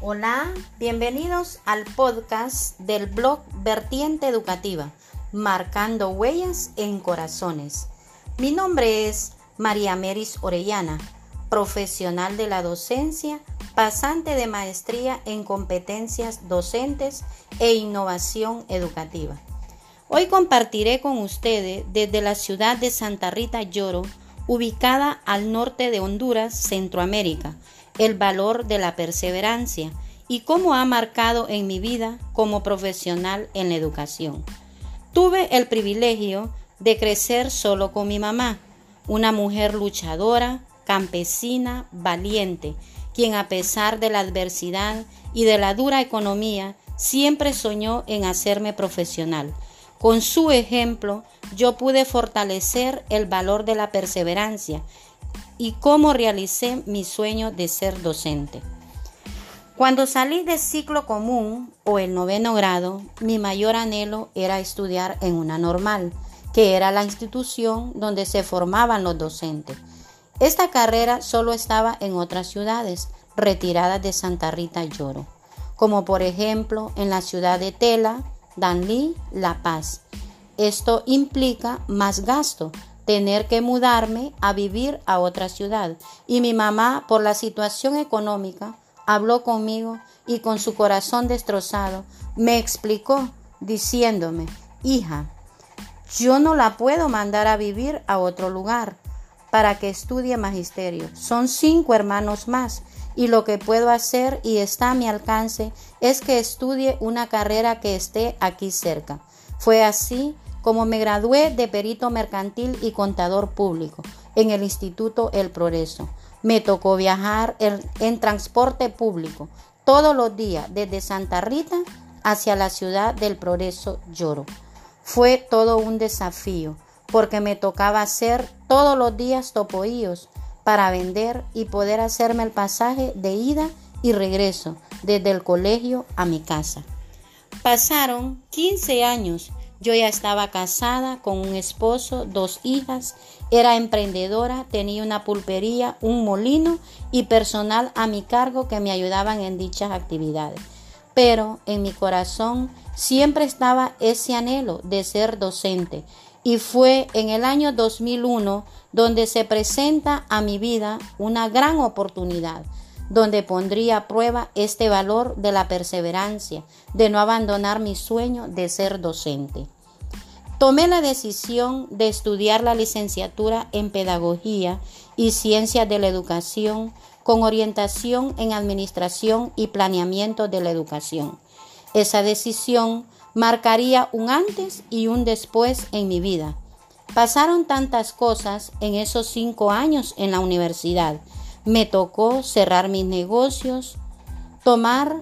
Hola, bienvenidos al podcast del blog Vertiente Educativa, marcando huellas en corazones. Mi nombre es María Meris Orellana, profesional de la docencia, pasante de maestría en competencias docentes e innovación educativa. Hoy compartiré con ustedes desde la ciudad de Santa Rita Lloro, ubicada al norte de Honduras, Centroamérica, el valor de la perseverancia y cómo ha marcado en mi vida como profesional en la educación. Tuve el privilegio de crecer solo con mi mamá, una mujer luchadora, campesina, valiente, quien a pesar de la adversidad y de la dura economía, siempre soñó en hacerme profesional. Con su ejemplo, yo pude fortalecer el valor de la perseverancia y cómo realicé mi sueño de ser docente. Cuando salí de ciclo común o el noveno grado, mi mayor anhelo era estudiar en una normal, que era la institución donde se formaban los docentes. Esta carrera solo estaba en otras ciudades retiradas de Santa Rita Lloro, como por ejemplo en la ciudad de Tela, Danlí, La Paz. Esto implica más gasto, tener que mudarme a vivir a otra ciudad. Y mi mamá, por la situación económica, habló conmigo y con su corazón destrozado me explicó diciéndome, hija, yo no la puedo mandar a vivir a otro lugar para que estudie magisterio. Son cinco hermanos más y lo que puedo hacer y está a mi alcance es que estudie una carrera que esté aquí cerca. Fue así como me gradué de perito mercantil y contador público en el Instituto El Progreso. Me tocó viajar en, transporte público todos los días desde Santa Rita hacia la ciudad del Progreso Lloro. Fue todo un desafío porque me tocaba hacer todos los días topoíos para vender y poder hacerme el pasaje de ida y regreso desde el colegio a mi casa. Pasaron 15 años yo ya estaba casada con un esposo, dos hijas, era emprendedora, tenía una pulpería, un molino y personal a mi cargo que me ayudaban en dichas actividades. Pero en mi corazón siempre estaba ese anhelo de ser docente y fue en el año 2001 donde se presenta a mi vida una gran oportunidad donde pondría a prueba este valor de la perseverancia, de no abandonar mi sueño de ser docente. Tomé la decisión de estudiar la licenciatura en Pedagogía y Ciencias de la Educación con orientación en Administración y Planeamiento de la Educación. Esa decisión marcaría un antes y un después en mi vida. Pasaron tantas cosas en esos cinco años en la universidad me tocó cerrar mis negocios, tomar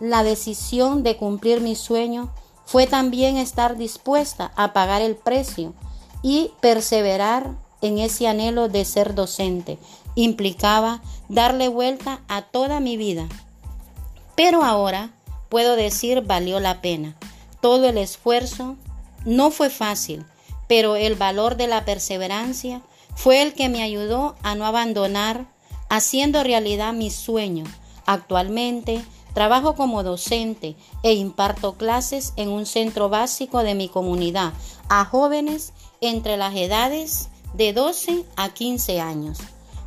la decisión de cumplir mi sueño fue también estar dispuesta a pagar el precio y perseverar en ese anhelo de ser docente. Implicaba darle vuelta a toda mi vida. Pero ahora puedo decir valió la pena. Todo el esfuerzo no fue fácil, pero el valor de la perseverancia fue el que me ayudó a no abandonar haciendo realidad mi sueño. Actualmente trabajo como docente e imparto clases en un centro básico de mi comunidad a jóvenes entre las edades de 12 a 15 años.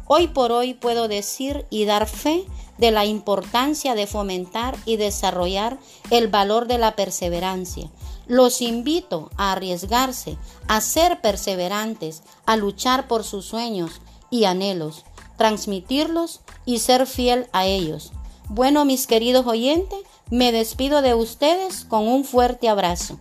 Hoy por hoy puedo decir y dar fe de la importancia de fomentar y desarrollar el valor de la perseverancia. Los invito a arriesgarse, a ser perseverantes, a luchar por sus sueños y anhelos transmitirlos y ser fiel a ellos. Bueno, mis queridos oyentes, me despido de ustedes con un fuerte abrazo.